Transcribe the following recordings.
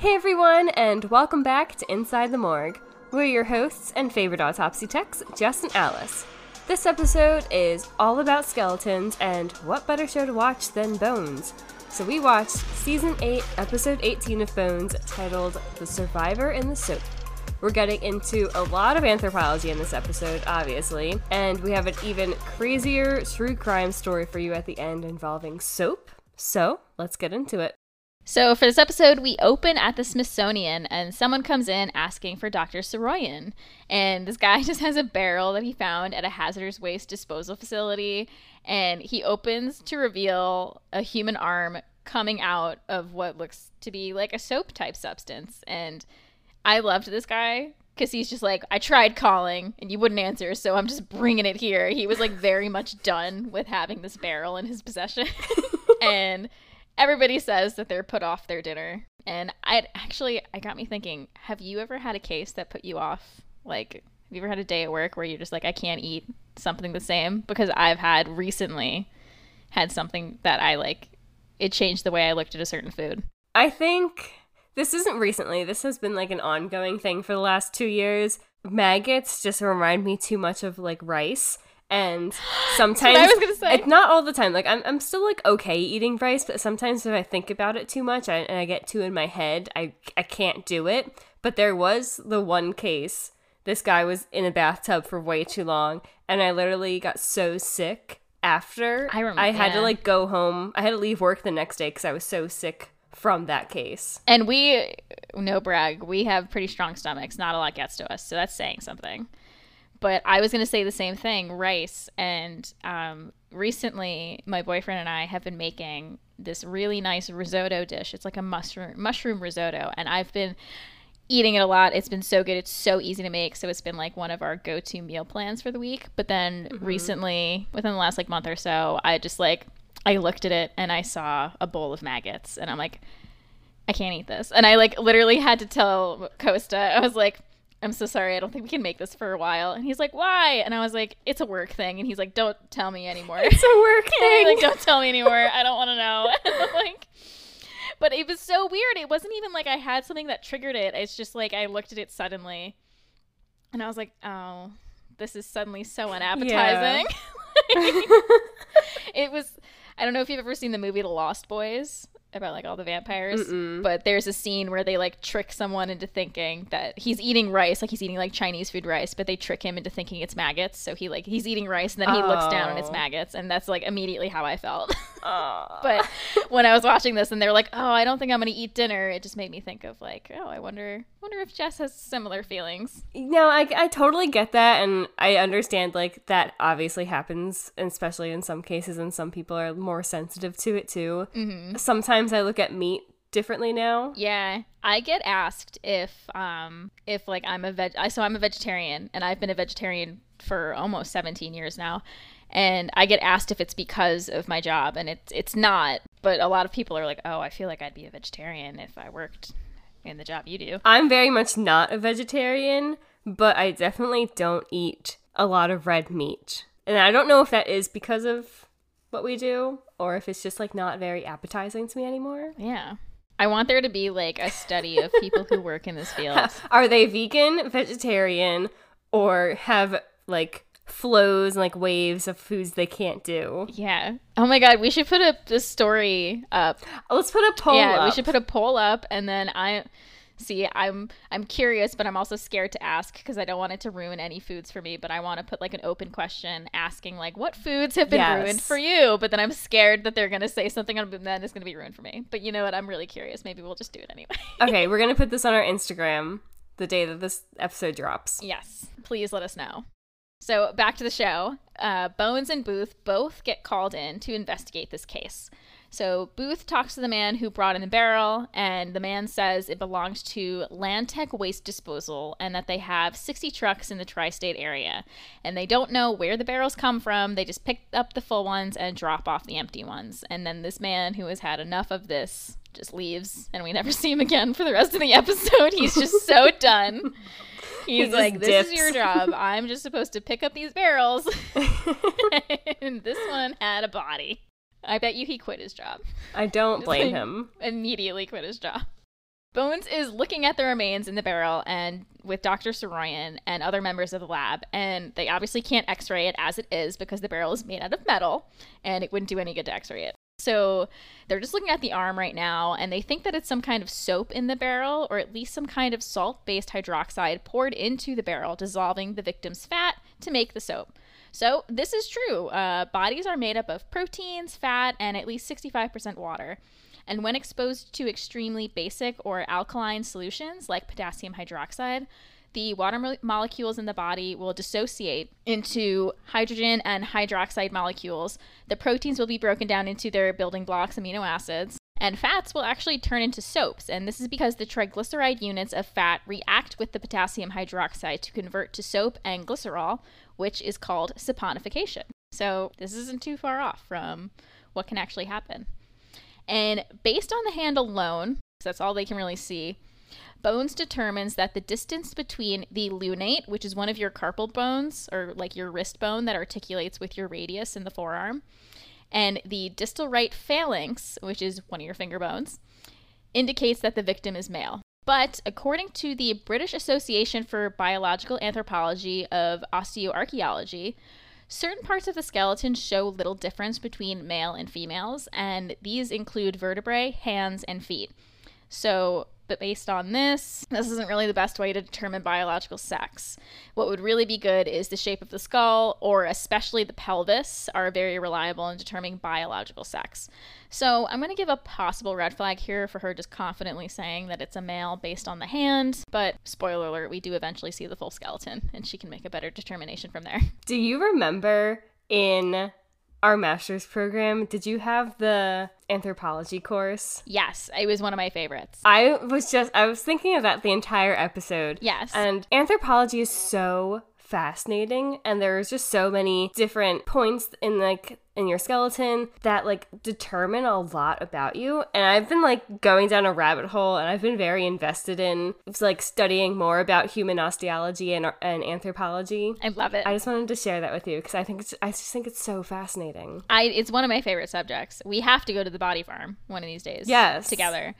Hey everyone, and welcome back to Inside the Morgue. We're your hosts and favorite autopsy techs, Jess and Alice. This episode is all about skeletons, and what better show to watch than Bones? So we watched season 8, episode 18 of Bones, titled The Survivor in the Soap. We're getting into a lot of anthropology in this episode, obviously, and we have an even crazier true crime story for you at the end involving soap. So let's get into it. So, for this episode, we open at the Smithsonian, and someone comes in asking for Dr. Saroyan. And this guy just has a barrel that he found at a hazardous waste disposal facility, and he opens to reveal a human arm coming out of what looks to be like a soap type substance. And I loved this guy because he's just like, I tried calling and you wouldn't answer, so I'm just bringing it here. He was like very much done with having this barrel in his possession. and everybody says that they're put off their dinner. And I actually, I got me thinking, have you ever had a case that put you off? Like, have you ever had a day at work where you're just like, I can't eat something the same? Because I've had recently had something that I like, it changed the way I looked at a certain food. I think this isn't recently, this has been like an ongoing thing for the last two years. Maggots just remind me too much of like rice and sometimes I was gonna say. it's not all the time. Like I'm, I'm still like okay eating rice, but sometimes if I think about it too much I, and I get too in my head, I I can't do it. But there was the one case. This guy was in a bathtub for way too long, and I literally got so sick after. I remember- I had to like go home. I had to leave work the next day because I was so sick from that case. And we, no brag, we have pretty strong stomachs. Not a lot gets to us, so that's saying something. But I was going to say the same thing rice. And um, recently, my boyfriend and I have been making this really nice risotto dish. It's like a mushroom, mushroom risotto. And I've been eating it a lot. It's been so good. It's so easy to make. So it's been like one of our go to meal plans for the week. But then recently, within the last like month or so, I just like, I looked at it and I saw a bowl of maggots. And I'm like, I can't eat this. And I like literally had to tell Costa, I was like, I'm so sorry. I don't think we can make this for a while. And he's like, why? And I was like, it's a work thing. And he's like, don't tell me anymore. It's a work thing. like, don't tell me anymore. I don't want to know. And like, but it was so weird. It wasn't even like I had something that triggered it. It's just like I looked at it suddenly and I was like, oh, this is suddenly so unappetizing. it was, I don't know if you've ever seen the movie The Lost Boys about like all the vampires, Mm-mm. but there's a scene where they like trick someone into thinking that he's eating rice, like he's eating like Chinese food rice, but they trick him into thinking it's maggots. So he like, he's eating rice and then he looks down and it's Oh. maggots. And that's like immediately how I felt. Aw. but when I was watching this and they were like, "Oh, I don't think I'm going to eat dinner," it just made me think of like, "Oh, I wonder, wonder if Jess has similar feelings." No, I, I totally get that, and I understand like that obviously happens, especially in some cases, and some people are more sensitive to it too. Mm-hmm. Sometimes I look at meat differently now. Yeah, I get asked if, um, if like I'm a veg. I so I'm a vegetarian, and I've been a vegetarian for almost 17 years now. And I get asked if it's because of my job, and it's it's not. But a lot of people are like, "Oh, I feel like I'd be a vegetarian if I worked in the job you do." I'm very much not a vegetarian, but I definitely don't eat a lot of red meat, and I don't know if that is because of what we do, or if it's just like not very appetizing to me anymore. Yeah, I want there to be like a study of people who work in this field. Are they vegan, vegetarian, or have like flows and like waves of foods they can't do? Yeah. Oh my god, we should put a this story up. Let's put a poll yeah, we should put a poll up and then I see I'm I'm curious but I'm also scared to ask because I don't want it to ruin any foods for me, but I want to put like an open question asking like what foods have been Yes. ruined for you, but then I'm scared that they're going to say something and then it's going to be ruined for me. But you know what? I'm really curious. Maybe we'll just do it anyway. okay, we're gonna put this on our Instagram the day that this episode drops. Yes, please let us know. So back to the show. Uh, Bones and Booth both get called in to investigate this case. So Booth talks to the man who brought in the barrel, and the man says it belongs to Landtech Waste Disposal and that they have 60 trucks in the tri state area. And they don't know where the barrels come from. They just pick up the full ones and drop off the empty ones. And then this man who has had enough of this just leaves, and we never see him again for the rest of the episode. He's just so done. He's just like, "This is your job. I'm just supposed to pick up these barrels." and this one had a body. I bet you he quit his job. I don't blame like- him. Immediately quit his job. Bones is looking at the remains in the barrel and with Dr. Saroyan and other members of the lab, and they obviously can't x-ray it as it is because the barrel is made out of metal and it wouldn't do any good to x-ray it. So they're just looking at the arm right now and they think that it's some kind of soap in the barrel or at least some kind of salt based hydroxide poured into the barrel, dissolving the victim's fat to make the soap. So this is true. Uh, bodies are made up of proteins, fat, and at least 65% water. And when exposed to extremely basic or alkaline solutions like potassium hydroxide, the water mo- molecules in the body will dissociate into hydrogen and hydroxide molecules. The proteins will be broken down into their building blocks, amino acids, and fats will actually turn into soaps. And this is because the triglyceride units of fat react with the potassium hydroxide to convert to soap and glycerol, which is called saponification. So this isn't too far off from what can actually happen. And based on the hand alone, because that's all they can really see, Bones determines that the distance between the lunate, which is one of your carpal bones, or like your wrist bone that articulates with your radius in the forearm, and the distal right phalanx, which is one of your finger bones, indicates that the victim is male. But according to the British Association for Biological Anthropology of Osteoarchaeology, certain parts of the skeleton show little difference between male and females, and these include vertebrae, hands, and feet. So, but based on this, this isn't really the best way to determine biological sex. What would really be good is the shape of the skull, or especially the pelvis, are very reliable in determining biological sex. So I'm going to give a possible red flag here for her just confidently saying that it's a male based on the hand, but spoiler alert, we do eventually see the full skeleton, and she can make a better determination from there. Do you remember in our master's program, did you have the anthropology course? Yes, it was one of my favorites. I was just I was thinking of that the entire episode. Yes. And anthropology is so fascinating and there's just so many different points in like in your skeleton that like determine a lot about you and i've been like going down a rabbit hole and i've been very invested in like studying more about human osteology and, and anthropology I love it. i just wanted to share that with you because i think it's i just think it's so fascinating I it's one of my favorite subjects. We have to go to the body farm one of these days. Yes. Together.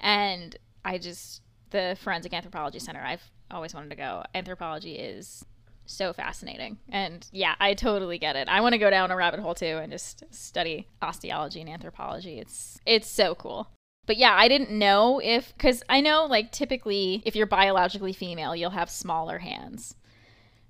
And I just the Forensic Anthropology Center, I've always wanted to go. Anthropology is so fascinating. And yeah, I totally get it. I want to go down a rabbit hole too and just study osteology and anthropology. It's it's so cool. But yeah, I didn't know if cuz I know like typically if you're biologically female, you'll have smaller hands.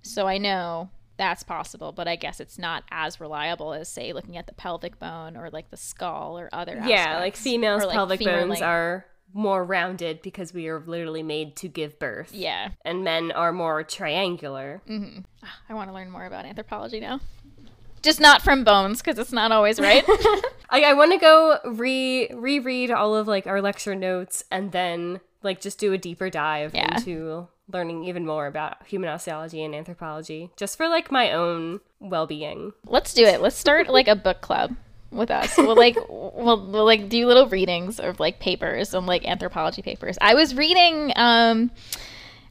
So I know that's possible, but I guess it's not as reliable as say looking at the pelvic bone or like the skull or other yeah like females like, pelvic bones length. are more rounded because we are literally made to give birth Yeah. and men are more triangular Ah, I want to learn more about anthropology now. Just not from bones because it's not always right. I, I want to go re reread all of like our lecture notes and then like just do a deeper dive Yeah. into learning even more about human osteology and anthropology just for like my own well-being. Let's do it. Let's start like a book club with us. We'll like we'll, we'll like do little readings of like papers and like anthropology papers. I was reading um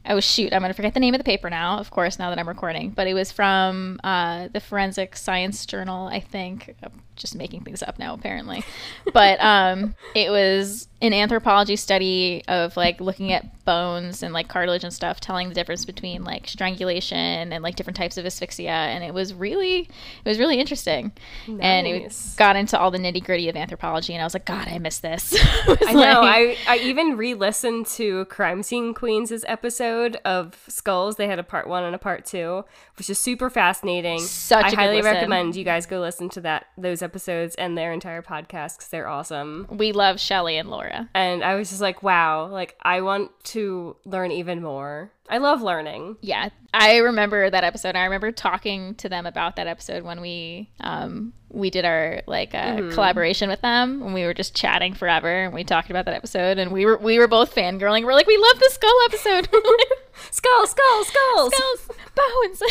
oh shoot, I'm gonna forget the name of the paper now, of course, now that I'm recording. But it was from uh, the Forensic Science Journal, I think. Just making things up now, apparently. But um, it was an anthropology study of like looking at bones and like cartilage and stuff, telling the difference between like strangulation and like different types of asphyxia, and it was really, it was really interesting. And it got into all the nitty gritty of anthropology, and I was like, God, I miss this. I, I know. like- I, I even re-listened to Crime Scene Queens' episode of Skulls. They had a part one and a part two, which is super fascinating. Such a I highly listen. recommend you guys go listen to that those episodes and their entire podcast because they're awesome. we love Shelley and Laura. And I was just like, wow, like I want to learn even more. I love learning. Yeah, I remember that episode. I remember talking to them about that episode when we um we did our like uh, collaboration with them when we were just chatting forever and we talked about that episode and we were we were both fangirling. We're like, we love the skull episode. Skulls, skulls, skulls. Skulls, bones.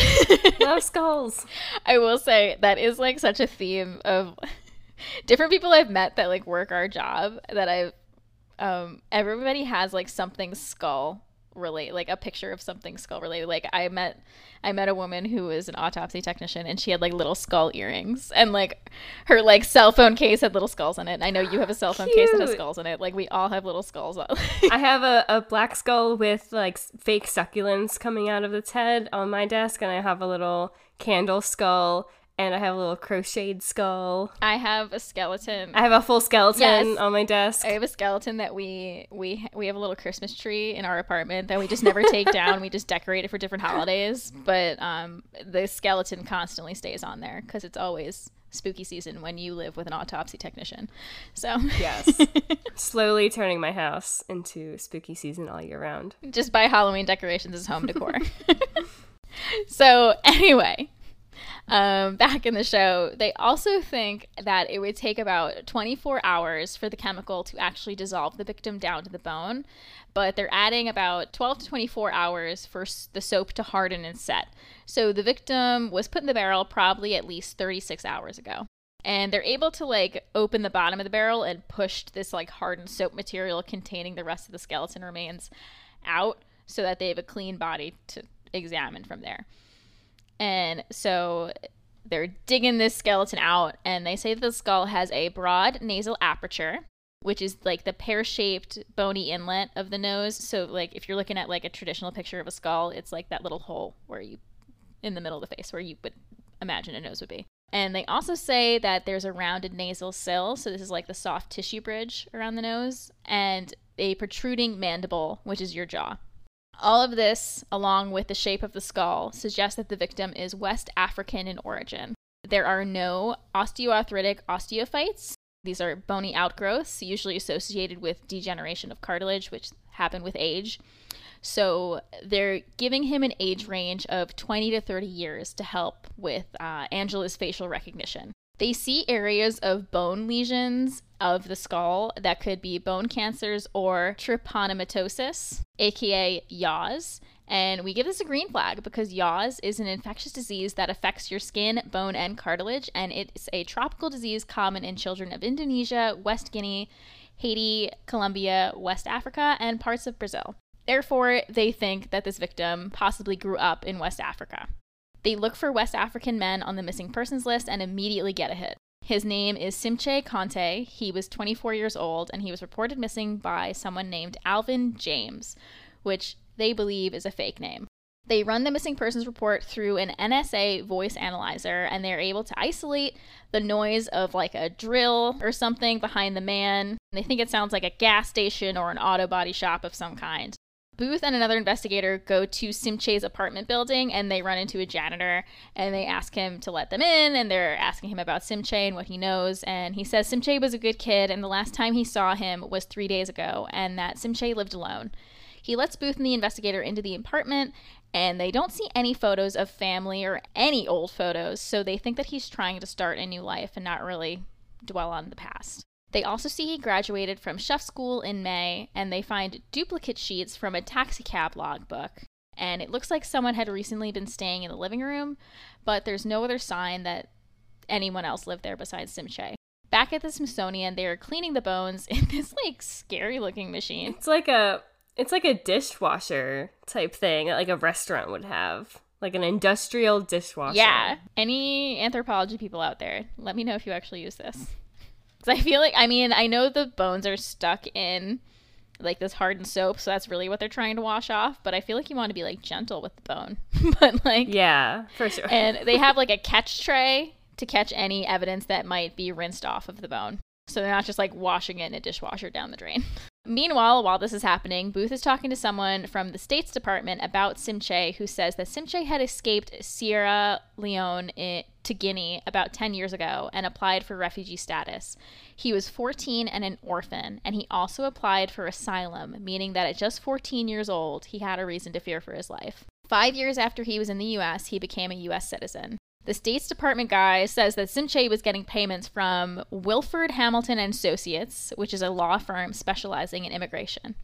Love skulls. I will say that is like such a theme of different people I've met that like work our job that I've um everybody has like something skull relate like a picture of something skull related. Like i met i met a woman who was an autopsy technician and she had like little skull earrings. And like her like cell phone case had little skulls on it. And i know you have a cell phone case that has skulls in it. Like we all have little skulls on I have a, a black skull with like fake succulents coming out of its head on my desk, and I have a little candle skull, and I have a little crocheted skull. i have a skeleton I have a full skeleton Yes. on my desk. I have a skeleton that we we we have a little Christmas tree in our apartment that we just never take down. We just decorate it for different holidays, but um, the skeleton constantly stays on there because it's always spooky season when you live with an autopsy technician. So Yes. Slowly turning my house into spooky season all year round. just buy Halloween decorations as home decor. so anyway, um, back in the show, they also think that it would take about 24 hours for the chemical to actually dissolve the victim down to the bone, but they're adding about 12 to 24 hours for the soap to harden and set. So the victim was put in the barrel probably at least 36 hours ago. And they're able to like open the bottom of the barrel and push this like hardened soap material containing the rest of the skeleton remains out so that they have a clean body to examine from there. And so they're digging this skeleton out, and they say that the skull has a broad nasal aperture, which is like the pear shaped bony inlet of the nose. So, like, if you're looking at like a traditional picture of a skull, it's like that little hole where you, in the middle of the face, where you would imagine a nose would be. And they also say that there's a rounded nasal sill, so this is like the soft tissue bridge around the nose, and a protruding mandible, which is your jaw. All of this, along with the shape of the skull, suggests that the victim is West African in origin. There are no osteoarthritic osteophytes. These are bony outgrowths, usually associated with degeneration of cartilage, which happen with age. So they're giving him an age range of 20 to 30 years to help with uh, Angela's facial recognition. They see areas of bone lesions of the skull that could be bone cancers or treponematosis, aka yaws. And we give this a green flag because yaws is an infectious disease that affects your skin, bone, and cartilage, and it's a tropical disease common in children of Indonesia, West Guinea, Haiti, Colombia, West Africa, and parts of Brazil. Therefore, they think that this victim possibly grew up in West Africa. They look for West African men on the missing persons list and immediately get a hit. His name is Simche Conte. He was 24 years old and he was reported missing by someone named Alvin James, which they believe is a fake name. They run the missing persons report through an NSA voice analyzer and they're able to isolate the noise of like a drill or something behind the man. They think it sounds like a gas station or an auto body shop of some kind. Booth and another investigator go to Simche's apartment building and they run into a janitor and they ask him to let them in and they're asking him about Simche and what he knows and he says Simche was a good kid and the last time he saw him was 3 days ago and that Simche lived alone. He lets Booth and the investigator into the apartment and they don't see any photos of family or any old photos so they think that he's trying to start a new life and not really dwell on the past. They also see he graduated from chef school in May, and they find duplicate sheets from a taxicab logbook. And it looks like someone had recently been staying in the living room, but there's no other sign that anyone else lived there besides Simche. Back at the Smithsonian, they are cleaning the bones in this like scary looking machine. It's like a it's like a dishwasher type thing, that like a restaurant would have. Like an industrial dishwasher. Yeah. Any anthropology people out there, let me know if you actually use this. Because I feel like, I mean, I know the bones are stuck in like this hardened soap, so that's really what they're trying to wash off. But I feel like you want to be like gentle with the bone. but like, Yeah, for sure. and they have like a catch tray to catch any evidence that might be rinsed off of the bone. So they're not just like washing it in a dishwasher down the drain. Meanwhile, while this is happening, Booth is talking to someone from the States Department about Simche, who says that Simche had escaped Sierra Leone i- to Guinea about 10 years ago and applied for refugee status. He was 14 and an orphan, and he also applied for asylum, meaning that at just 14 years old, he had a reason to fear for his life. Five years after he was in the U.S., he became a U.S. citizen. The States Department guy says that Simche was getting payments from Wilford Hamilton and Associates, which is a law firm specializing in immigration.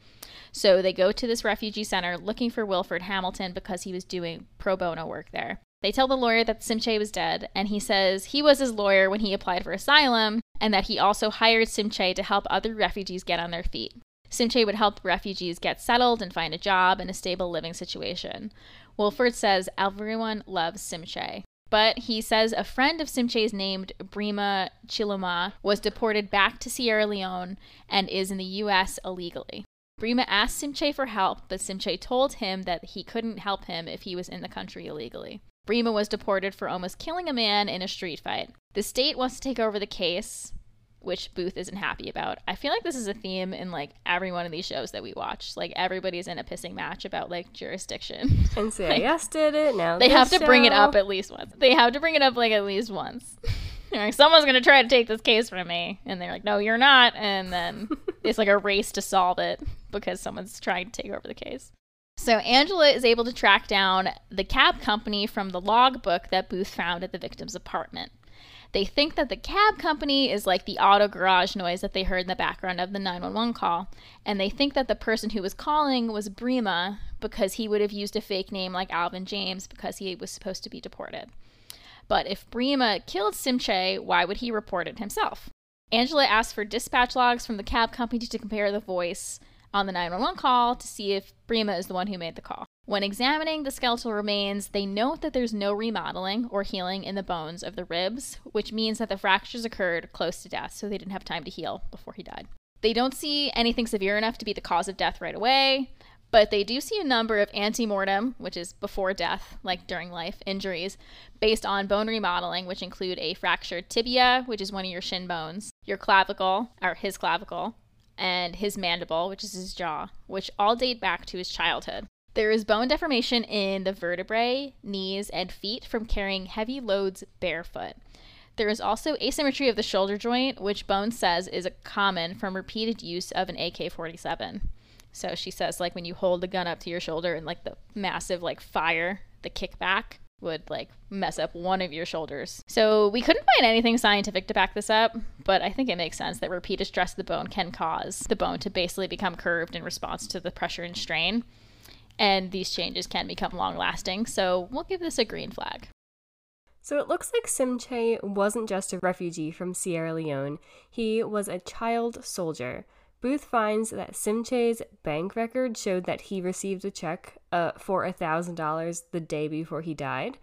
So they go to this refugee center looking for Wilford Hamilton because he was doing pro bono work there. They tell the lawyer that Simche was dead, and he says he was his lawyer when he applied for asylum, and that he also hired Simche to help other refugees get on their feet. Simche would help refugees get settled and find a job and a stable living situation. Wilford says everyone loves Simche. But he says a friend of Simche's named Brima Chiluma was deported back to Sierra Leone and is in the U.S. illegally. Brima asked Simche for help, but Simche told him that he couldn't help him if he was in the country illegally. Brima was deported for almost killing a man in a street fight. The state wants to take over the case, which Booth isn't happy about. I feel like this is a theme in like every one of these shows that we watch. Like everybody's in a pissing match about like jurisdiction. NCIS like, did it. Now they have to show. bring it up at least once. They have to bring it up like at least once. like, someone's gonna try to take this case from me, and they're like, "No, you're not." And then it's like a race to solve it because someone's trying to take over the case. So Angela is able to track down the cab company from the logbook that Booth found at the victim's apartment. They think that the cab company is like the auto garage noise that they heard in the background of the 911 call. And they think that the person who was calling was Brima because he would have used a fake name like Alvin James because he was supposed to be deported. But if Brima killed Simche, why would he report it himself? Angela asked for dispatch logs from the cab company to compare the voice on the 911 call to see if Brima is the one who made the call. When examining the skeletal remains, they note that there's no remodeling or healing in the bones of the ribs, which means that the fractures occurred close to death, so they didn't have time to heal before he died. They don't see anything severe enough to be the cause of death right away, but they do see a number of antemortem, which is before death, like during life, injuries based on bone remodeling, which include a fractured tibia, which is one of your shin bones, your clavicle, or his clavicle, and his mandible, which is his jaw, which all date back to his childhood. There is bone deformation in the vertebrae, knees, and feet from carrying heavy loads barefoot. There is also asymmetry of the shoulder joint, which Bone says is common from repeated use of an AK 47. So she says, like, when you hold the gun up to your shoulder and, like, the massive, like, fire, the kickback would, like, mess up one of your shoulders. So we couldn't find anything scientific to back this up, but I think it makes sense that repeated stress of the bone can cause the bone to basically become curved in response to the pressure and strain and these changes can become long lasting. So we'll give this a green flag. So it looks like Simche wasn't just a refugee from Sierra Leone, he was a child soldier. Booth finds that Simche's bank record showed that he received a check uh, for $1,000 the day before he died.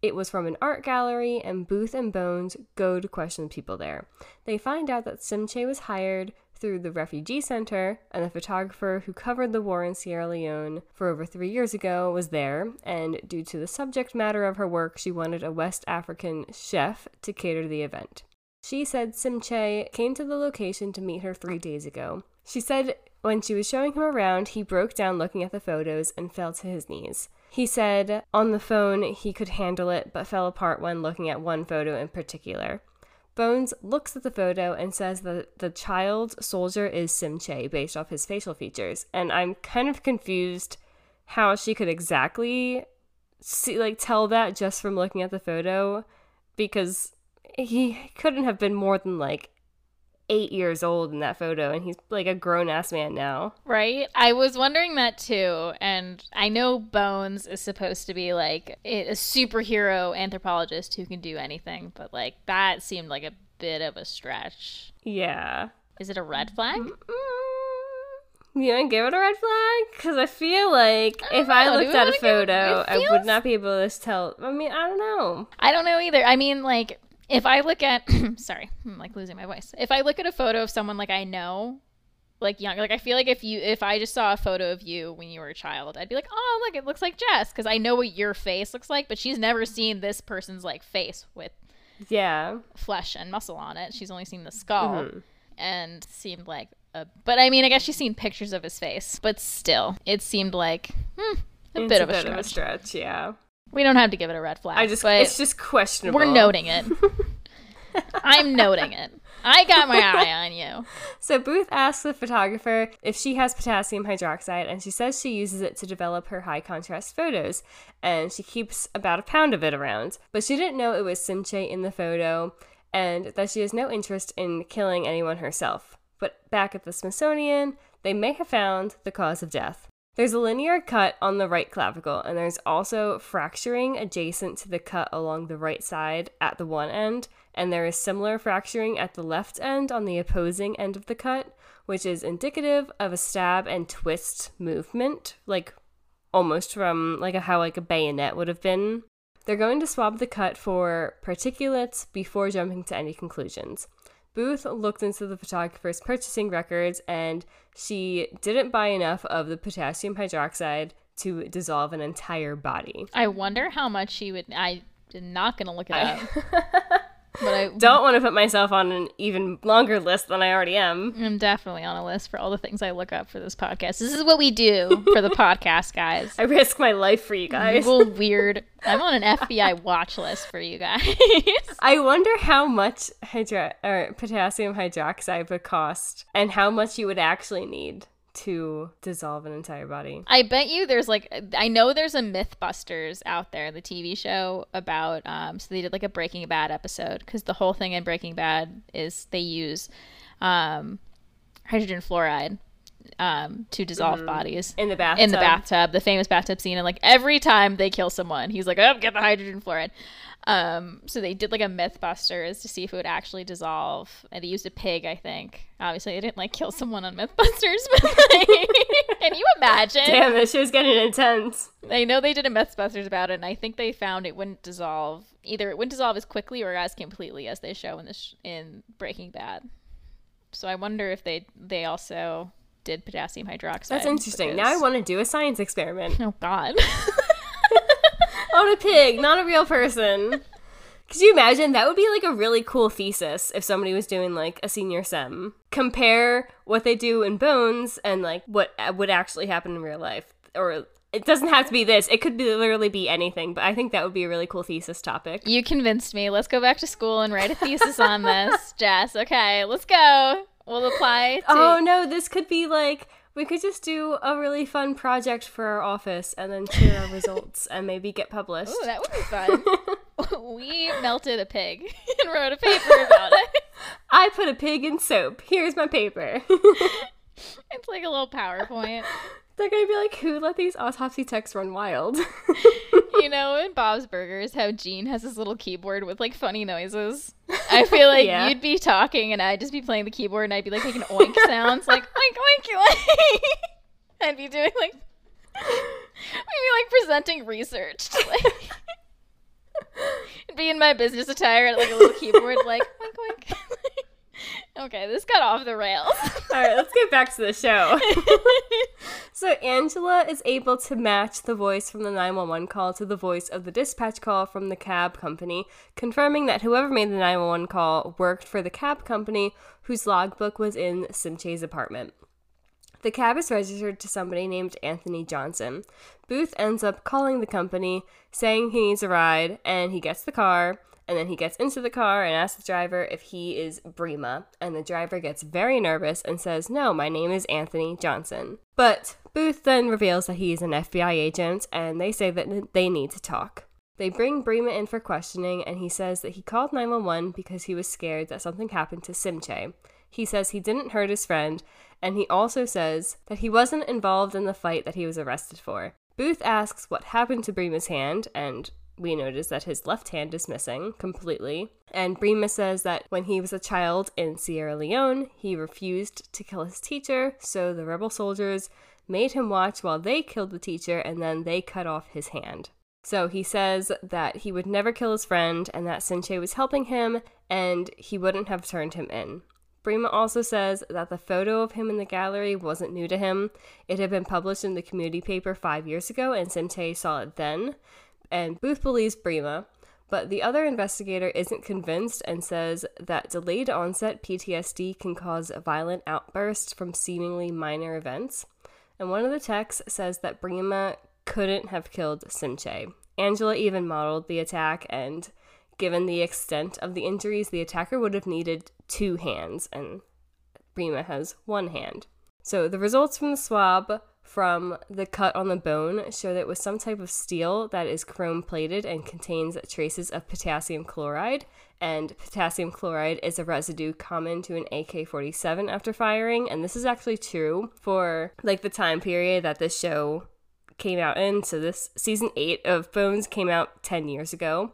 It was from an art gallery, and Booth and Bones go to question people there. They find out that Simche was hired through the refugee center, and the photographer who covered the war in Sierra Leone for over three years ago was there. And due to the subject matter of her work, she wanted a West African chef to cater the event. She said Simche came to the location to meet her three days ago. She said when she was showing him around, he broke down looking at the photos and fell to his knees. He said on the phone he could handle it, but fell apart when looking at one photo in particular. Bones looks at the photo and says that the child soldier is Simche based off his facial features. And I'm kind of confused how she could exactly see like tell that just from looking at the photo because he couldn't have been more than like eight years old in that photo and he's like a grown-ass man now right i was wondering that too and i know bones is supposed to be like a superhero anthropologist who can do anything but like that seemed like a bit of a stretch yeah is it a red flag mm-hmm. you want to give it a red flag? Because I feel like I if know. I looked at a photo, feels... I would not be able to tell. I mean, I don't know. I don't know either. I mean, like, if I look at sorry, I'm like losing my voice. If I look at a photo of someone like I know, like young, like I feel like if you if I just saw a photo of you when you were a child, I'd be like, oh look, it looks like Jess because I know what your face looks like, but she's never seen this person's like face with yeah flesh and muscle on it. She's only seen the skull mm-hmm. and seemed like a. But I mean, I guess she's seen pictures of his face, but still, it seemed like hmm, a it's bit, a of, a bit of a stretch. Yeah. We don't have to give it a red flag. I just it's just questionable. We're noting it. I'm noting it. I got my eye on you. So Booth asks the photographer if she has potassium hydroxide, and she says she uses it to develop her high contrast photos, and she keeps about a pound of it around. But she didn't know it was Simche in the photo, and that she has no interest in killing anyone herself. But back at the Smithsonian, they may have found the cause of death. There's a linear cut on the right clavicle, and there's also fracturing adjacent to the cut along the right side at the one end, and there is similar fracturing at the left end on the opposing end of the cut, which is indicative of a stab and twist movement, like almost from like a, how like a bayonet would have been. They're going to swab the cut for particulates before jumping to any conclusions. Booth looked into the photographer's purchasing records and she didn't buy enough of the potassium hydroxide to dissolve an entire body. I wonder how much she would. I am not going to look it up. but I Don't want to put myself on an even longer list than I already am. I'm definitely on a list for all the things I look up for this podcast. This is what we do for the podcast, guys. I risk my life for you guys. Google weird. I'm on an FBI watch list for you guys. I wonder how much hydro- or potassium hydroxide would cost and how much you would actually need to dissolve an entire body. I bet you there's like I know there's a Mythbusters out there, the TV show about um so they did like a Breaking Bad episode because the whole thing in Breaking Bad is they use um hydrogen fluoride um to dissolve bodies In the bathtub. in the bathtub, the famous bathtub scene, and like every time they kill someone, he's like, "Oh, get the hydrogen fluoride." Um, so they did like a MythBusters to see if it would actually dissolve, and they used a pig, I think. Obviously, they didn't like kill someone on MythBusters, but like, can you imagine? Damn, this was getting intense. I know they did a MythBusters about it, and I think they found it wouldn't dissolve. Either it wouldn't dissolve as quickly or as completely as they show in this in Breaking Bad. So I wonder if they they also did potassium hydroxide. That's interesting. Now I want to do a science experiment Oh God. on a pig, not a real person. Could you imagine? That would be like a really cool thesis if somebody was doing like a senior sem. Compare what they do in Bones and like what would actually happen in real life. Or it doesn't have to be this. It could be literally be anything, but I think that would be a really cool thesis topic. You convinced me. Let's go back to school and write a thesis on this, Jess. Okay, let's go. We'll apply to. Oh no, this could be like we could just do a really fun project for our office and then share our results and maybe get published. Ooh, that would be fun. we melted a pig and wrote a paper about it. I put a pig in soap. Here's my paper. It's like a little PowerPoint. They're gonna be like, who let these autopsy texts run wild? You know, in Bob's Burgers, how Gene has his little keyboard with like funny noises. I feel like Yeah. you'd be talking and I'd just be playing the keyboard and I'd be like making oink sounds, like oink oink oink. I'd be doing like maybe like presenting research. To, like, It'd be in my business attire at like a little keyboard, like oink oink. Okay, this got off the rails. All right, let's get back to the show. so Angela is able to match the voice from the 911 call to the voice of the dispatch call from the cab company, confirming that whoever made the 911 call worked for the cab company whose logbook was in Simche's apartment. The cab is registered to somebody named Anthony Johnson. Booth ends up calling the company, saying he needs a ride, and he gets the car, and then he gets into the car and asks the driver if he is Brima, and the driver gets very nervous and says, No, my name is Anthony Johnson. But Booth then reveals that he is an FBI agent, and they say that they need to talk. They bring Brima in for questioning, and he says that he called 911 because he was scared that something happened to Simche. He says he didn't hurt his friend, and he also says that he wasn't involved in the fight that he was arrested for. Booth asks what happened to Brima's hand, and we notice that his left hand is missing completely. And Brima says that when he was a child in Sierra Leone, he refused to kill his teacher, so the rebel soldiers made him watch while they killed the teacher and then they cut off his hand. So he says that he would never kill his friend and that Simche was helping him and he wouldn't have turned him in. Brima also says that the photo of him in the gallery wasn't new to him. It had been published in the community paper five years ago, and Simche saw it then. And Booth believes Brima, but the other investigator isn't convinced and says that delayed onset PTSD can cause violent outbursts from seemingly minor events. And one of the texts says that Brima couldn't have killed Simche. Angela even modeled the attack, and given the extent of the injuries, the attacker would have needed two hands, and Brima has one hand. So the results from the swab from the cut on the bone show that it was some type of steel that is chrome plated and contains traces of potassium chloride. And potassium chloride is a residue common to an AK 47 after firing. And this is actually true for like the time period that this show came out in. So this season eight of Bones came out 10 years ago.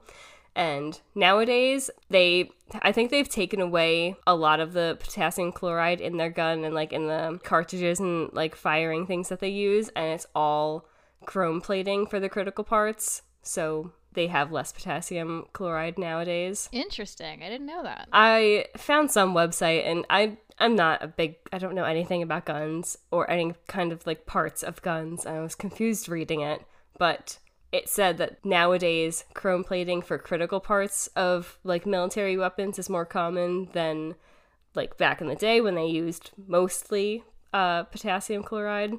And nowadays, they, I think they've taken away a lot of the potassium chloride in their gun and like in the cartridges and like firing things that they use. And it's all chrome plating for the critical parts. So they have less potassium chloride nowadays. Interesting. I didn't know that. I found some website and I I'm not a big I don't know anything about guns or any kind of like parts of guns. And I was confused reading it, but it said that nowadays chrome plating for critical parts of like military weapons is more common than like back in the day when they used mostly uh, potassium chloride.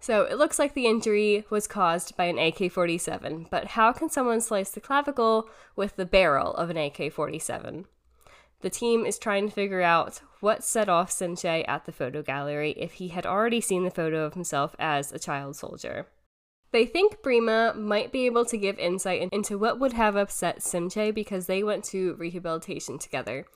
So it looks like the injury was caused by an AK 47, but how can someone slice the clavicle with the barrel of an AK 47? The team is trying to figure out what set off Simche at the photo gallery if he had already seen the photo of himself as a child soldier. They think Brima might be able to give insight into what would have upset Simche because they went to rehabilitation together.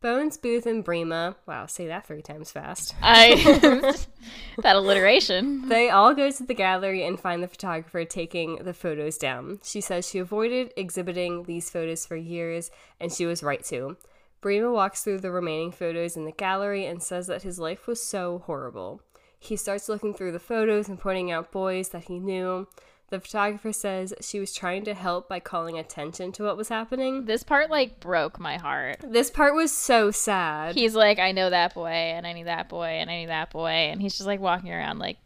Bones, Booth, and Brima. wow, say that three times fast. I that alliteration. They all go to the gallery and find the photographer taking the photos down. She says she avoided exhibiting these photos for years, and she was right to. Brima walks through the remaining photos in the gallery and says that his life was so horrible. He starts looking through the photos and pointing out boys that he knew. The photographer says she was trying to help by calling attention to what was happening. This part like broke my heart. This part was so sad. He's like, I know that boy, and I knew that boy, and I knew that boy, and he's just like walking around like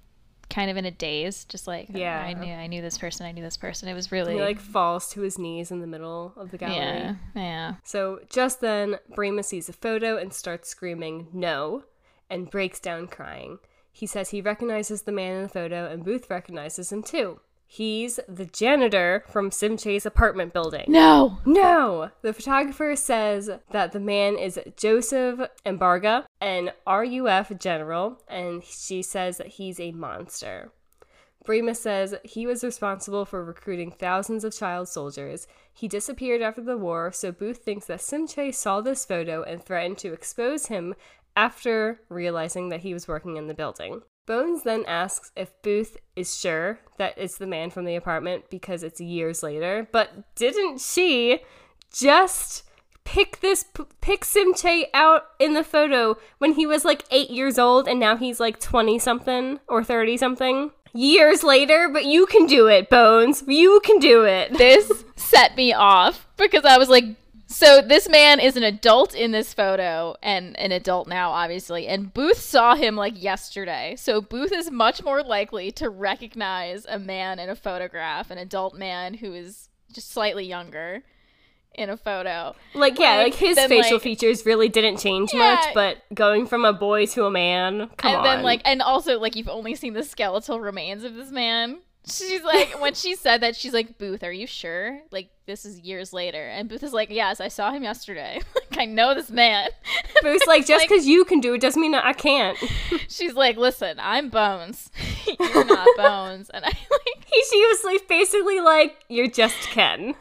kind of in a daze, just like Yeah. I knew I knew this person, I knew this person. It was really he like falls to his knees in the middle of the gallery. yeah, yeah. So just then, Brima sees a photo and starts screaming, no, and breaks down crying. He says he recognizes the man in the photo, and Booth recognizes him too. He's the janitor from Simche's apartment building. No. No! The photographer says that the man is Joseph Embarga, an RUF general, and she says that he's a monster. Brima says he was responsible for recruiting thousands of child soldiers. He disappeared after the war, so Booth thinks that Simche saw this photo and threatened to expose him after realizing that he was working in the building. Bones then asks if Booth is sure that it's the man from the apartment because it's years later, but didn't she just pick this pick Simche out in the photo when he was like 8 years old and now he's like 20 something or 30 something? Years later, but you can do it, Bones. You can do it. This set me off because I was like, so this man is an adult in this photo and an adult now, obviously. And Booth saw him like yesterday. So Booth is much more likely to recognize a man in a photograph, an adult man who is just slightly younger in a photo. Like yeah, Like, like his then, facial like- features really didn't change Yeah. much, but going from a boy to a man, come and on. then like and also like you've only seen the skeletal remains of this man. She's like when she said that she's like Booth, are you sure? Like this is years later, and Booth is like, yes, I saw him yesterday. like I know this man. Booth's like just like- because you can do it doesn't mean I can't. She's like, listen, I'm Bones. You're not Bones, and I like. He, she was like basically like you're just Ken.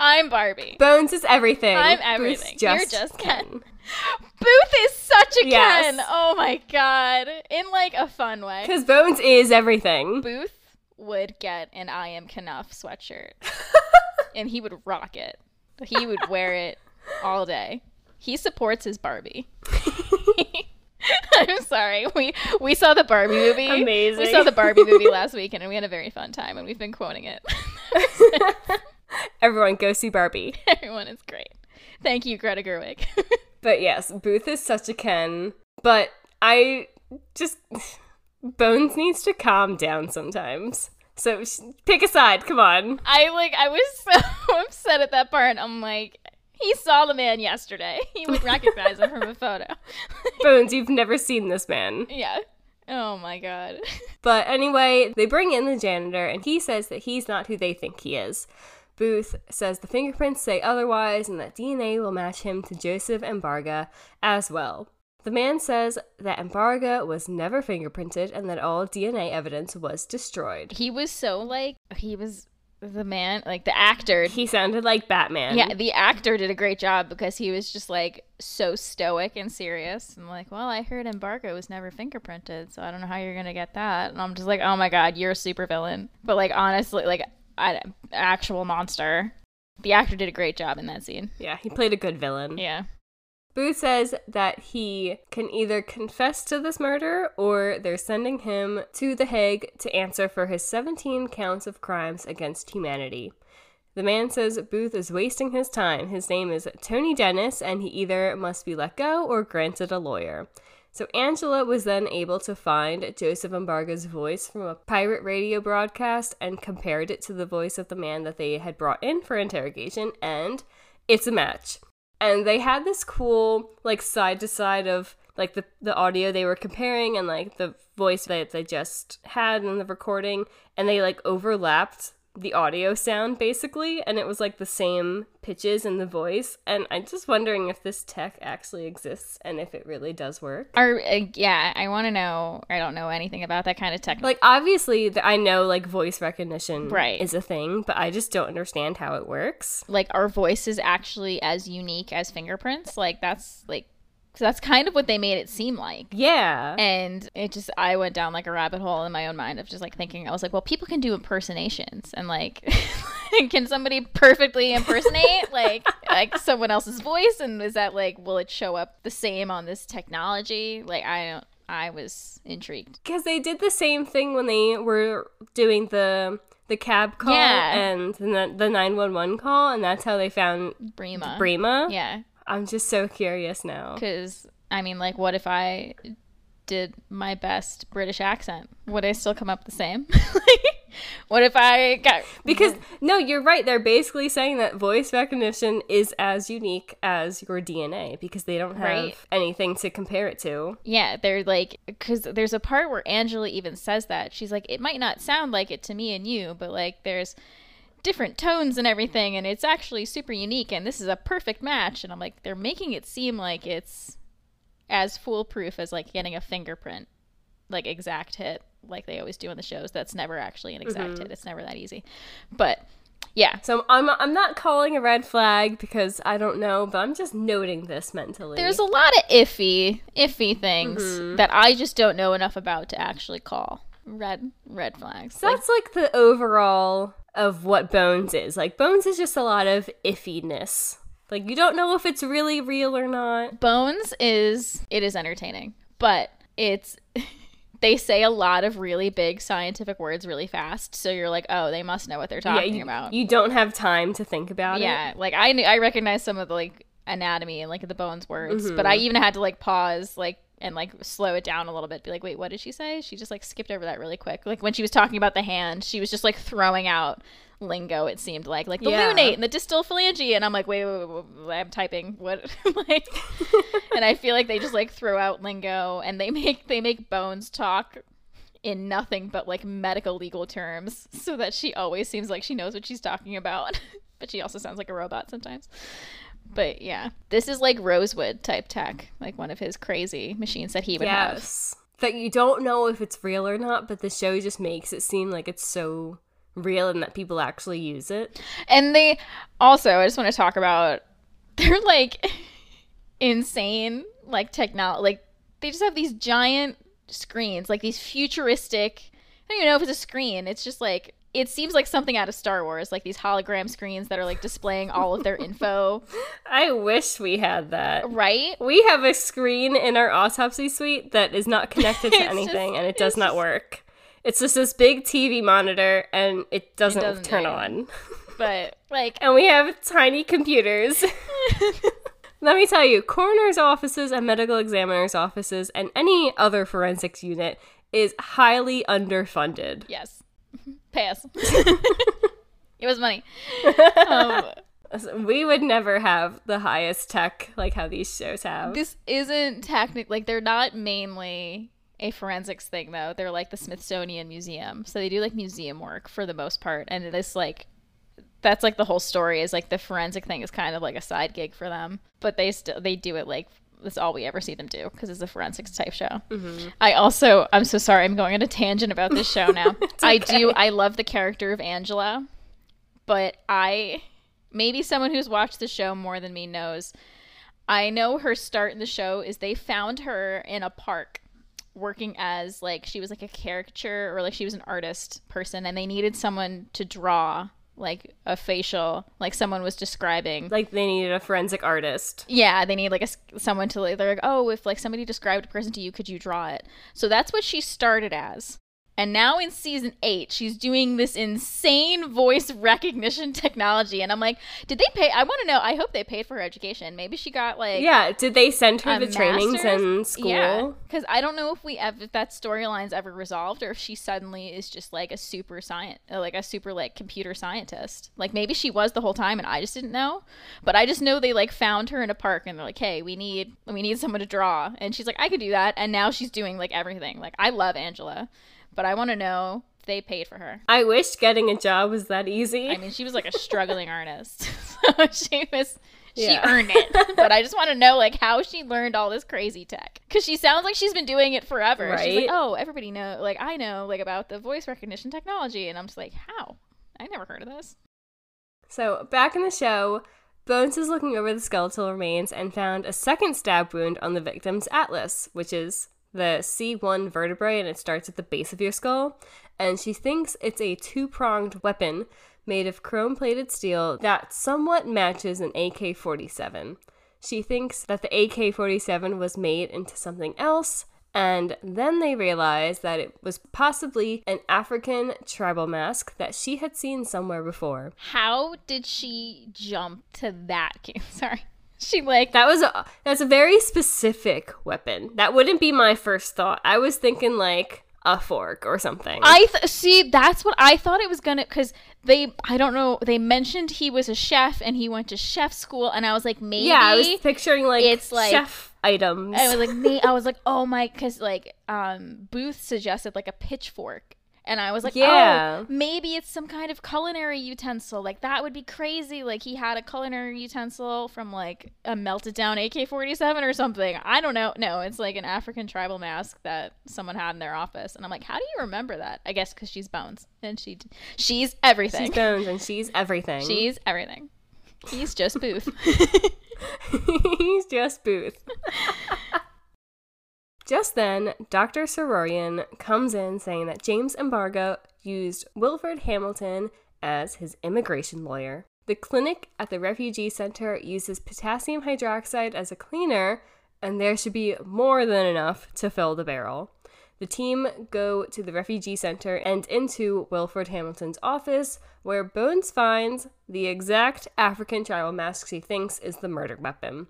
I'm Barbie. Bones is everything. I'm everything. You're just Ken. Booth is such a Yes. Ken. Oh my god, in like a fun way. Because Bones is everything. Booth would get an I am Kenough sweatshirt and he would rock it. He would wear it all day. He supports his Barbie. I'm sorry. We we saw the Barbie movie. Amazing. We saw the Barbie movie last weekend and we had a very fun time and we've been quoting it. Everyone go see Barbie. Everyone is great. Thank you, Greta Gerwig. But yes, Booth is such a Ken. But I just Bones needs to calm down sometimes. So sh- pick a side. Come on. I like I was so upset at that part. I'm like, he saw the man yesterday. He would recognize him from a photo. Bones, you've never seen this man. yeah. Oh my god. But anyway, they bring in the janitor, and he says that he's not who they think he is. Booth says the fingerprints say otherwise, and that DNA will match him to Joseph Embarga as well. The man says that Embarga was never fingerprinted and that all DNA evidence was destroyed. He was so like he was the man, like the actor. He sounded like Batman. yeah, the actor did a great job because he was just like so stoic and serious and like, well, I heard Embarga was never fingerprinted, so I don't know how you're gonna get that. And I'm just like, oh my god, you're a super villain. But like honestly, like an actual monster. The actor did a great job in that scene. Yeah, he played a good villain. Yeah. Booth says that he can either confess to this murder or they're sending him to The Hague to answer for his 17 counts of crimes against humanity. The man says Booth is wasting his time. His name is Tony Dennis, and he either must be let go or granted a lawyer. So Angela was then able to find Joseph Embarga's voice from a pirate radio broadcast and compared it to the voice of the man that they had brought in for interrogation, and it's a match. And they had this cool like side to side of like the the audio they were comparing and like the voice that they just had in the recording, and they like overlapped the audio sound basically and it was like the same pitches in the voice and i'm just wondering if this tech actually exists and if it really does work Or uh, yeah, I want to know. I don't know anything about that kind of tech like obviously th- i know like voice recognition Right. is a thing but i just don't understand how it works like our voice is actually as unique as fingerprints. Like that's like so that's kind of what they made it seem like. yeah And it just I went down like a rabbit hole in my own mind of just like thinking I was like, well, people can do impersonations and like can somebody perfectly impersonate like like someone else's voice and is that like will it show up the same on this technology? Like I don't I was intrigued. because they did the same thing when they were doing the the cab call Yeah. and the, the 911 call and that's how they found Brima. Brima. Yeah. I'm just so curious now Because, I mean, like, what if I did my best British accent? Would I still come up the same? what if I got. Because no, you're right. They're basically saying that voice recognition is as unique as your DNA because they don't have Right. anything to compare it to. Yeah, they're like, because there's a part where Angela even says that. She's like, it might not sound like it to me and you, but like, there's different tones and everything, and it's actually super unique, and this is a perfect match. And I'm like, they're making it seem like it's as foolproof as like getting a fingerprint, like exact hit, like they always do on the shows. That's never actually an exact mm-hmm. hit. It's never that easy. But yeah, So I'm I'm not calling a red flag because I don't know, but I'm just noting this mentally. there's a lot of iffy, iffy things mm-hmm. that I just don't know enough about to actually call red red flags. Like, that's like the overall of what Bones is. Like Bones is just a lot of iffiness. Like you don't know if it's really real or not. Bones is it is entertaining, but it's they say a lot of really big scientific words really fast, so you're like, oh, they must know what they're talking yeah, you, about. you don't have time to think about it. yeah, like I knew, I recognize some of the like anatomy and like the bones words, but Mm-hmm. I even had to like pause like and like slow it down a little bit. Be like, wait, what did she say? She just like skipped over that really quick. Like when she was talking about the hand, she was just like throwing out lingo. It seemed like like the Yeah. lunate and the distal phalange, and I'm like, wait, wait, wait, wait, I'm typing what like, and I feel like they just like throw out lingo and they make they make bones talk in nothing but like medical legal terms so that she always seems like she knows what she's talking about but she also sounds like a robot sometimes but yeah this is like rosewood type tech like one of his crazy machines that he would have Yes. That you don't know if it's real or not, but the show just makes it seem like it's so real and that people actually use it. and they also i just want to talk about they're like insane like technology like they just have these giant screens like these futuristic i don't even know if it's a screen it's just like it seems like something out of star wars like these hologram screens that are like displaying all of their info I wish we had that. right We have a screen in our autopsy suite that is not connected to anything just- and it does not just- work. It's just this big TV monitor and it doesn't, doesn't turn on. but like And we have tiny computers. Let me tell you, coroner's offices and medical examiners' offices and any other forensics unit is highly underfunded. yes mm-hmm. Pay us it was money. Um, We would never have the highest tech like how these shows have. this isn't technic like they're not mainly a forensics thing though. They're like the smithsonian museum. So they do like museum work for the most part. And it is like that's like the whole story is like the forensic thing is kind of like a side gig for them. But they still they do it like that's all we ever see them do because it's a forensics type show. Mm-hmm. I also i'm so sorry i'm going on a tangent about this show now. I do i love the character of angela but i maybe someone who's watched the show more than me knows. I know her start in the show is they found her in a park working as like she was like a caricature or like she was an artist person and they needed someone to draw like a facial, like someone was describing. Like they needed a forensic artist. Yeah, they need like a someone to like, they're like, oh, if like somebody described a person to you, could you draw it? So that's what she started as. And now in season eight, she's doing this insane voice recognition technology. And I'm like, did they pay? I want to know. I hope they paid for her education. Maybe she got like Yeah, did they send her the trainings master's? in school? Yeah, because I don't know if we ever if that storyline's ever resolved or if she suddenly is just like a super science, uh, like a super like computer scientist. Like maybe she was the whole time and I just didn't know. But I just know they like found her in a park and they're like, hey, we need we need someone to draw, and she's like, I could do that, and now she's doing like everything. Like I love Angela, but I want to know they paid for her. I wish getting a job was that easy. I mean, she was like a struggling artist, so she was she Yeah. earned it. But I just want to know like how she learned all this crazy tech because she sounds like she's been doing it forever. She's like, Right. oh, everybody know, like I know, like about the voice recognition technology, and I'm just like, how? I never heard of this. So, back in the show, Bones is looking over the skeletal remains and found a second stab wound on the victim's atlas, which is the C1 vertebrae and it starts at the base of your skull. And she thinks it's a two pronged weapon made of chrome plated steel that somewhat matches an AK 47. She thinks that the AK 47 was made into something else, and then they realize that it was possibly an African tribal mask that she had seen somewhere before. How did she jump to that? Sorry, she like That was a that's a very specific weapon. That wouldn't be my first thought. I was thinking like a fork or something. I th- see. That's what I thought it was gonna. Because they, I don't know. They mentioned he was a chef and he went to chef school, and I was like, maybe. yeah, I was picturing like it's like- chef items. I was like, me. I was like, oh my, because like, um, Booth suggested like a pitchfork, and I was like, oh, Yeah. oh, maybe it's some kind of culinary utensil. Like that would be crazy. Like he had a culinary utensil from like a melted down AK forty seven or something. I don't know. No, it's like an African tribal mask that someone had in their office, and I'm like, how do you remember that? I guess because she's Bones, and she, she's everything. she's Bones and she's everything. She's everything. He's just Booth. He's just Booth. just then, Dr. Sororian comes in saying that James Embarga used Wilford Hamilton as his immigration lawyer. The clinic at the refugee center uses potassium hydroxide as a cleaner, and there should be more than enough to fill the barrel. The team go to the refugee center and into Wilford Hamilton's office, where Bones finds the exact African tribal mask she thinks is the murder weapon.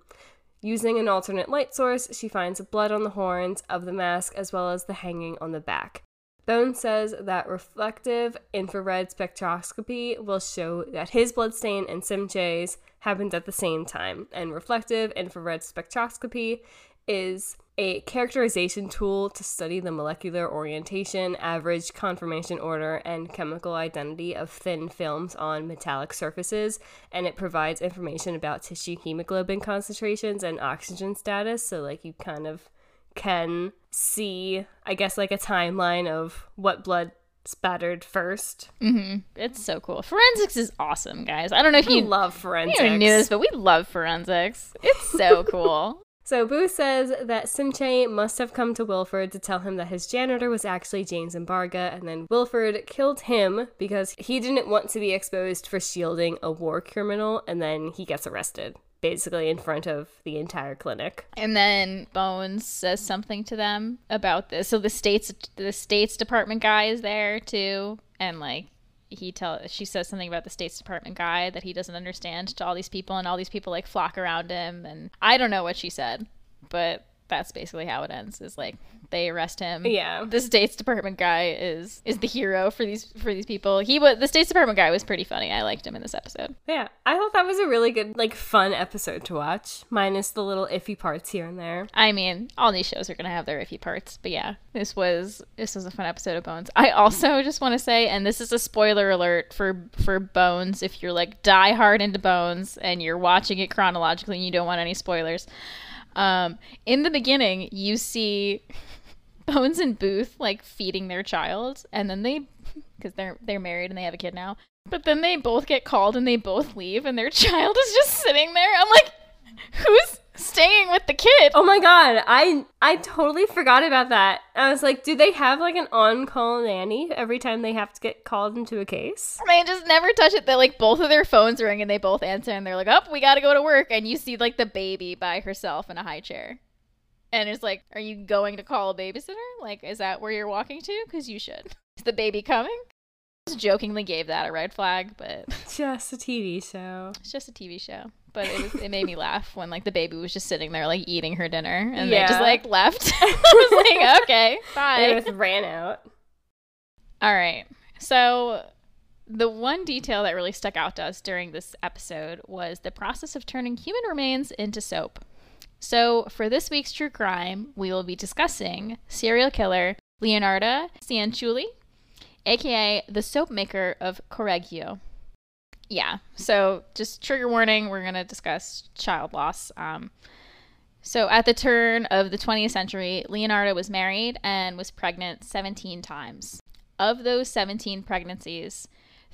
Using an alternate light source, she finds blood on the horns of the mask as well as the hanging on the back. Bone says that reflective infrared spectroscopy will show that his bloodstain and Simche's happened at the same time, and reflective infrared spectroscopy is a characterization tool to study the molecular orientation, average conformation order, and chemical identity of thin films on metallic surfaces, and it provides information about tissue hemoglobin concentrations and oxygen status. So, like, you kind of can see, I guess, like a timeline of what blood spattered first. hmm It's so cool. Forensics is awesome, guys. I don't know if We you love forensics. never knew this, but we love forensics. It's so cool. So Boo says that Simche must have come to Wilford to tell him that his janitor was actually James Embarga, and then Wilford killed him because he didn't want to be exposed for shielding a war criminal, and then he gets arrested, basically in front of the entire clinic. and then Bones says something to them about this. So the states the states department guy is there too, and like he tell she says something about the states department guy that he doesn't understand to all these people, and all these people like flock around him, and I don't know what she said, but that's basically how it ends. Is like they arrest him. Yeah. the States Department guy is is the hero for these for these people. He was the States Department guy was pretty funny. I liked him in this episode. Yeah, I thought that was a really good, like, fun episode to watch, minus the little iffy parts here and there. I mean, all these shows are gonna have their iffy parts, but yeah, this was this was a fun episode of Bones. I also just want to say, and this is a spoiler alert for for Bones. If you're like die hard into Bones and you're watching it chronologically and you don't want any spoilers, um, in the beginning you see Bones and Booth like feeding their child, and then they because they're they're married and they have a kid now. But then they both get called and they both leave, and their child is just sitting there. I'm like, who's staying with the kid. Oh my god, I I totally forgot about that. I was like, do they have like an on-call nanny every time they have to get called into a case? They just never touch it. They like both of their phones ring and they both answer and they're like, "Oh, we got to go to work." And you see like the baby by herself in a high chair. And it's like, "Are you going to call a babysitter? Like is that where you're walking to? Cuz you should." Is the baby coming? Just jokingly gave that a red flag, but Just a TV show. it's just a TV show. But it was it made me laugh when like the baby was just sitting there like eating her dinner and they just like left. I was like, "Okay, bye." They just ran out. All right. So, the one detail that really stuck out to us during this episode was the process of turning human remains into soap. So, for this week's true crime, we will be discussing serial killer Leonardo Cianciulli, aka the soap maker of Correggio. Yeah, so just trigger warning, we're going to discuss child loss. Um, so, at the turn of the 20th century, Leonardo was married and was pregnant 17 times. Of those 17 pregnancies,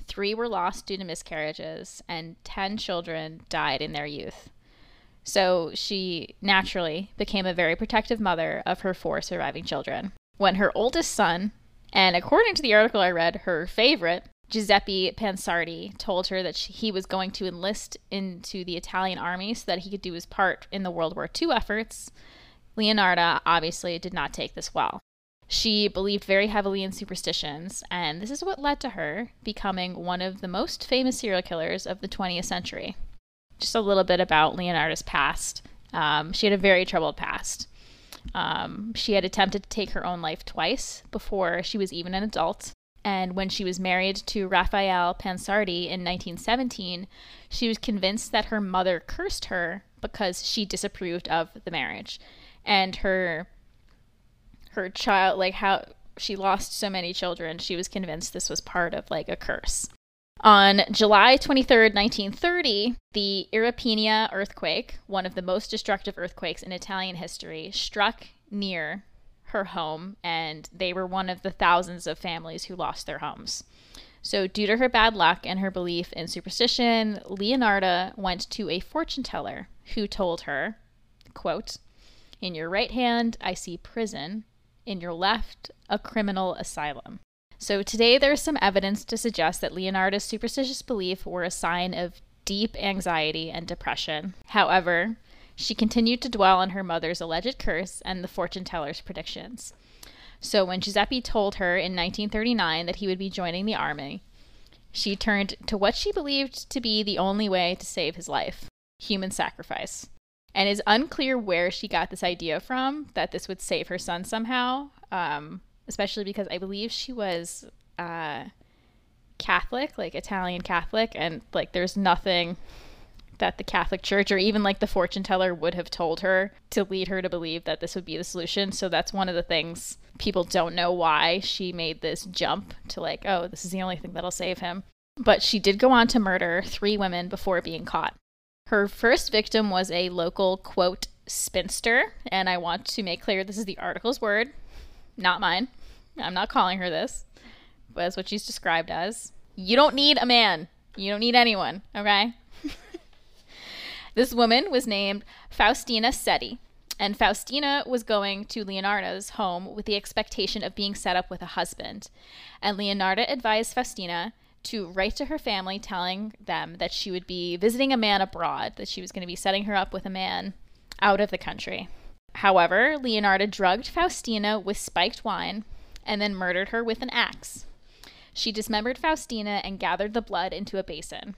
three were lost due to miscarriages, and 10 children died in their youth. So she naturally became a very protective mother of her four surviving children. When her oldest son, and according to the article I read, her favorite, Giuseppe Pansardi, told her that she, he was going to enlist into the Italian army so that he could do his part in the World War II efforts, Leonarda obviously did not take this well. She believed very heavily in superstitions, and this is what led to her becoming one of the most famous serial killers of the 20th century. Just a little bit about Leonardo's past. Um, she had a very troubled past. Um, she had attempted to take her own life twice before she was even an adult. And when she was married to Raphael Pansardi in 1917, she was convinced that her mother cursed her because she disapproved of the marriage. And her her child like how she lost so many children, she was convinced this was part of like a curse. On July 23rd, 1930, the Irpinia earthquake, one of the most destructive earthquakes in Italian history, struck near her home, and they were one of the thousands of families who lost their homes. So, due to her bad luck and her belief in superstition, Leonarda went to a fortune teller who told her, quote, In your right hand, I see prison. In your left, a criminal asylum. So today there's some evidence to suggest that Leonardo's superstitious belief were a sign of deep anxiety and depression. However, she continued to dwell on her mother's alleged curse and the fortune teller's predictions. So when Giuseppe told her in 1939 that he would be joining the army, she turned to what she believed to be the only way to save his life human sacrifice. And it's unclear where she got this idea from that this would save her son somehow. Um, especially because I believe she was uh, Catholic, like Italian Catholic, and like there's nothing that the Catholic Church or even like the fortune teller would have told her to lead her to believe that this would be the solution. So that's one of the things people don't know why she made this jump to like, oh, this is the only thing that'll save him. But she did go on to murder three women before being caught. Her first victim was a local quote spinster, and I want to make clear this is the article's word not mine. I'm not calling her this, but that's what she's described as. You don't need a man. You don't need anyone, okay? This woman was named Faustina Setti, and Faustina was going to Leonardo's home with the expectation of being set up with a husband. And Leonardo advised Faustina to write to her family telling them that she would be visiting a man abroad, that she was going to be setting her up with a man out of the country. However, Leonardo drugged Faustina with spiked wine and then murdered her with an axe. She dismembered Faustina and gathered the blood into a basin.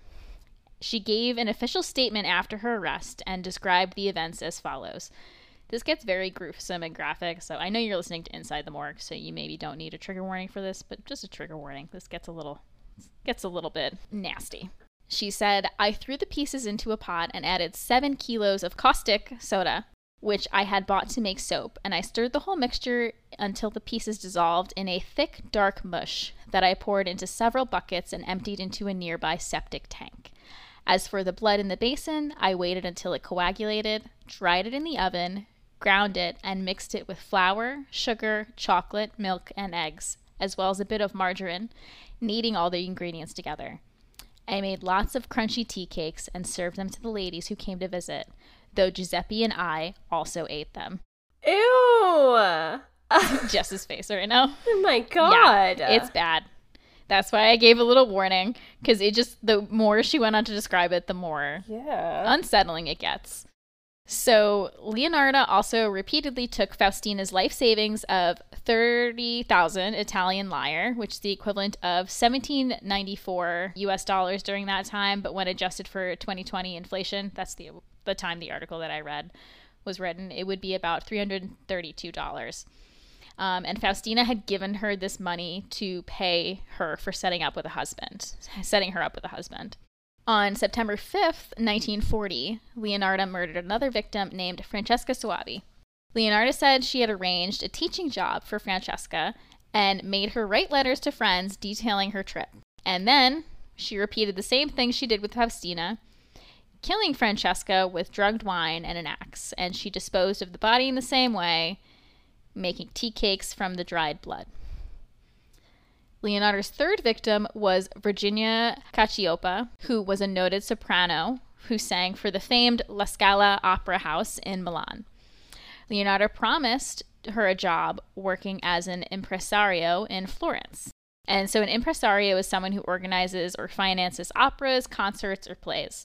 She gave an official statement after her arrest and described the events as follows. This gets very gruesome and graphic, so I know you're listening to Inside the Morgue, so you maybe don't need a trigger warning for this, but just a trigger warning. This gets a little gets a little bit nasty. She said, I threw the pieces into a pot and added seven kilos of caustic soda, which I had bought to make soap, and I stirred the whole mixture until the pieces dissolved in a thick, dark mush that I poured into several buckets and emptied into a nearby septic tank. As for the blood in the basin, I waited until it coagulated, dried it in the oven, ground it, and mixed it with flour, sugar, chocolate, milk, and eggs, as well as a bit of margarine, kneading all the ingredients together. I made lots of crunchy tea cakes and served them to the ladies who came to visit. though Giuseppe and I also ate them. Ew. Jess's face right now. Oh my god. Yeah, it's bad. That's why I gave a little warning because it just the more she went on to describe it, the more yeah. unsettling it gets. So Leonarda also repeatedly took Faustina's life savings of 30,000 Italian lire, which is the equivalent of 1794 US dollars during that time, but when adjusted for 2020 inflation, that's the the time the article that I read was written, it would be about $332. Um, and Faustina had given her this money to pay her for setting up with a husband, setting her up with a husband. On September 5th, 1940, Leonarda murdered another victim named Francesca Soavi. Leonarda said she had arranged a teaching job for Francesca and made her write letters to friends detailing her trip. And then she repeated the same thing she did with Faustina, killing Francesca with drugged wine and an axe, and she disposed of the body in the same way, making tea cakes from the dried blood. Leonardo's third victim was Virginia Cacioppa, who was a noted soprano who sang for the famed La Scala Opera House in Milan. Leonardo promised her a job working as an impresario in Florence. And so, an impresario is someone who organizes or finances operas, concerts, or plays.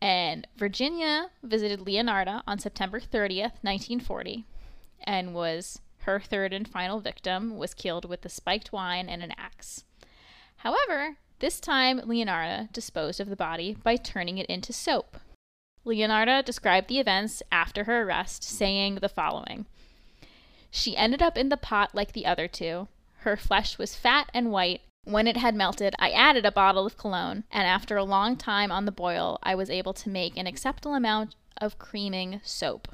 And Virginia visited Leonardo on September 30th, 1940, and was her third and final victim was killed with the spiked wine and an axe. However, this time Leonarda disposed of the body by turning it into soap. Leonarda described the events after her arrest, saying the following She ended up in the pot like the other two. Her flesh was fat and white. When it had melted, I added a bottle of cologne, and after a long time on the boil, I was able to make an acceptable amount of creaming soap.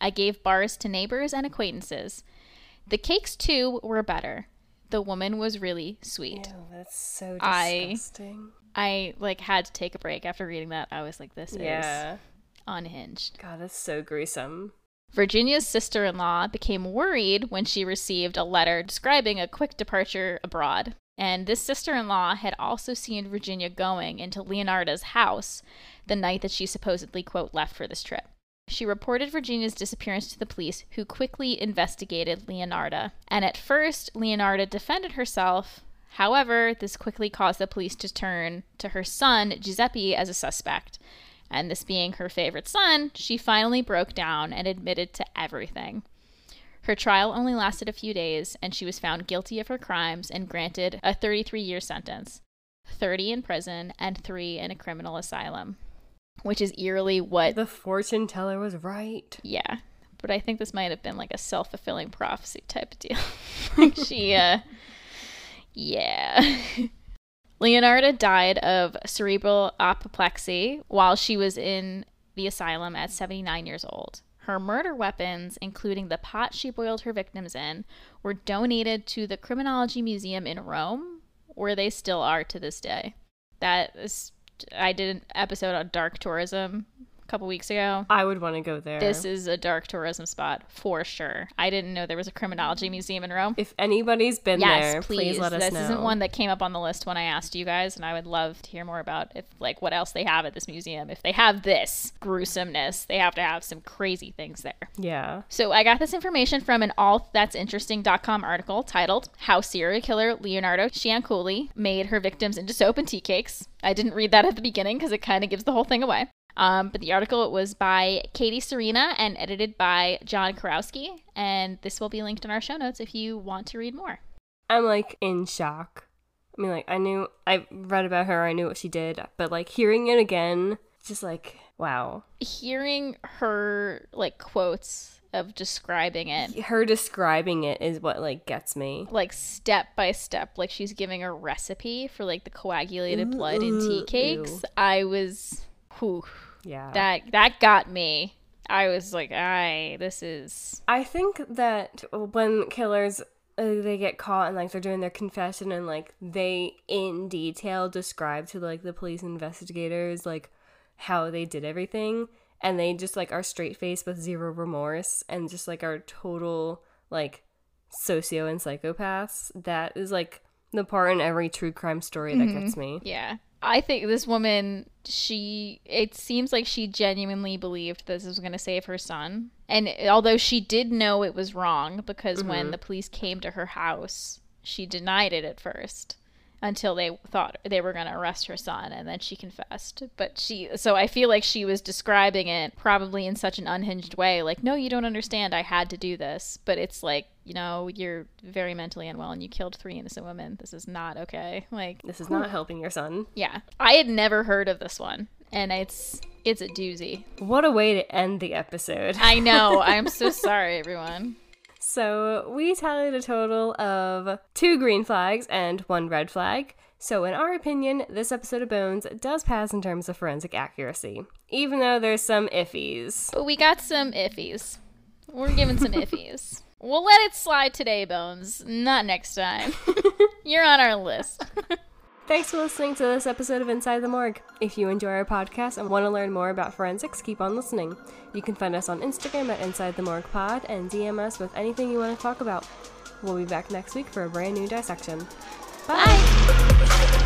I gave bars to neighbors and acquaintances. The cakes, too, were better. The woman was really sweet. Ew, that's so I- disgusting. I like had to take a break after reading that. I was like, this yeah. is unhinged. God, that's so gruesome. Virginia's sister in law became worried when she received a letter describing a quick departure abroad. And this sister in law had also seen Virginia going into Leonarda's house the night that she supposedly, quote, left for this trip. She reported Virginia's disappearance to the police, who quickly investigated Leonarda. And at first, Leonarda defended herself. However, this quickly caused the police to turn to her son, Giuseppe, as a suspect. And this being her favorite son, she finally broke down and admitted to everything. Her trial only lasted a few days, and she was found guilty of her crimes and granted a 33 year sentence 30 in prison and 3 in a criminal asylum. Which is eerily what The fortune teller was right. yeah. But I think this might have been like a self fulfilling prophecy type of deal. like she, uh, yeah. Leonarda died of cerebral apoplexy while she was in the asylum at 79 years old. Her murder weapons, including the pot she boiled her victims in, were donated to the Criminology Museum in Rome, where they still are to this day. That is, I did an episode on dark tourism a couple weeks ago. I would want to go there. This is a dark tourism spot for sure. I didn't know there was a criminology museum in Rome. if anybody's been yes, there, please. please, let us this know. This isn't one that came up on the list when I asked you guys, and I would love to hear more about if like what else they have at this museum. If they have this gruesomeness, they have to have some crazy things there. yeah. So I got this information from an allthat'sinteresting.com article titled How Serial Killer Leonardo Cianciulli Made Her Victims into Soap and Tea Cakes. I didn't read that at the beginning because it kind of gives the whole thing away. Um, but the article was by Katie Serena and edited by John Kuroski, and this will be linked in our show notes if you want to read more. I'm like in shock. I mean, like, I knew, I read about her, I knew what she did, but like hearing it again, just like, wow. Hearing her like quotes of describing it Her describing it is what like gets me. like step by step like she's giving a recipe for like the coagulated blood in tea cakes i was whew, Yeah. that that got me i was like i this is I think that when killers uh, they get caught and like they're doing their confession and like they in detail describe to like the police investigators like how they did everything and they just like are straight faced with zero remorse and just like are total like socio and psychopaths that is like The part in every true crime story that Mm-hmm. gets me. Yeah. I think this woman, she, it seems like she genuinely believed this was going to save her son. And although she did know it was wrong, because when the police came to her house, she denied it at first until they thought they were going to arrest her son and then she confessed but she so i feel like she was describing it probably in such an unhinged way like no you don't understand i had to do this but it's like you know you're very mentally unwell and you killed three innocent women this is not okay like This is not helping your son. yeah. I had never heard of this one, and it's it's a doozy. What a way to end the episode. I know. I'm so sorry, everyone. So we tallied a total of two green flags and one red flag. So, in our opinion, this episode of Bones does pass in terms of forensic accuracy, even though there's some iffies. But we got some iffies. We're giving some iffies. We'll let it slide today, Bones. Not next time. You're on our list. Thanks for listening to this episode of Inside the Morgue. If you enjoy our podcast and want to learn more about forensics, keep on listening. You can find us on Instagram at Inside the Morgue Pod and DM us with anything you want to talk about. We'll be back next week for a brand new dissection. Bye. Bye.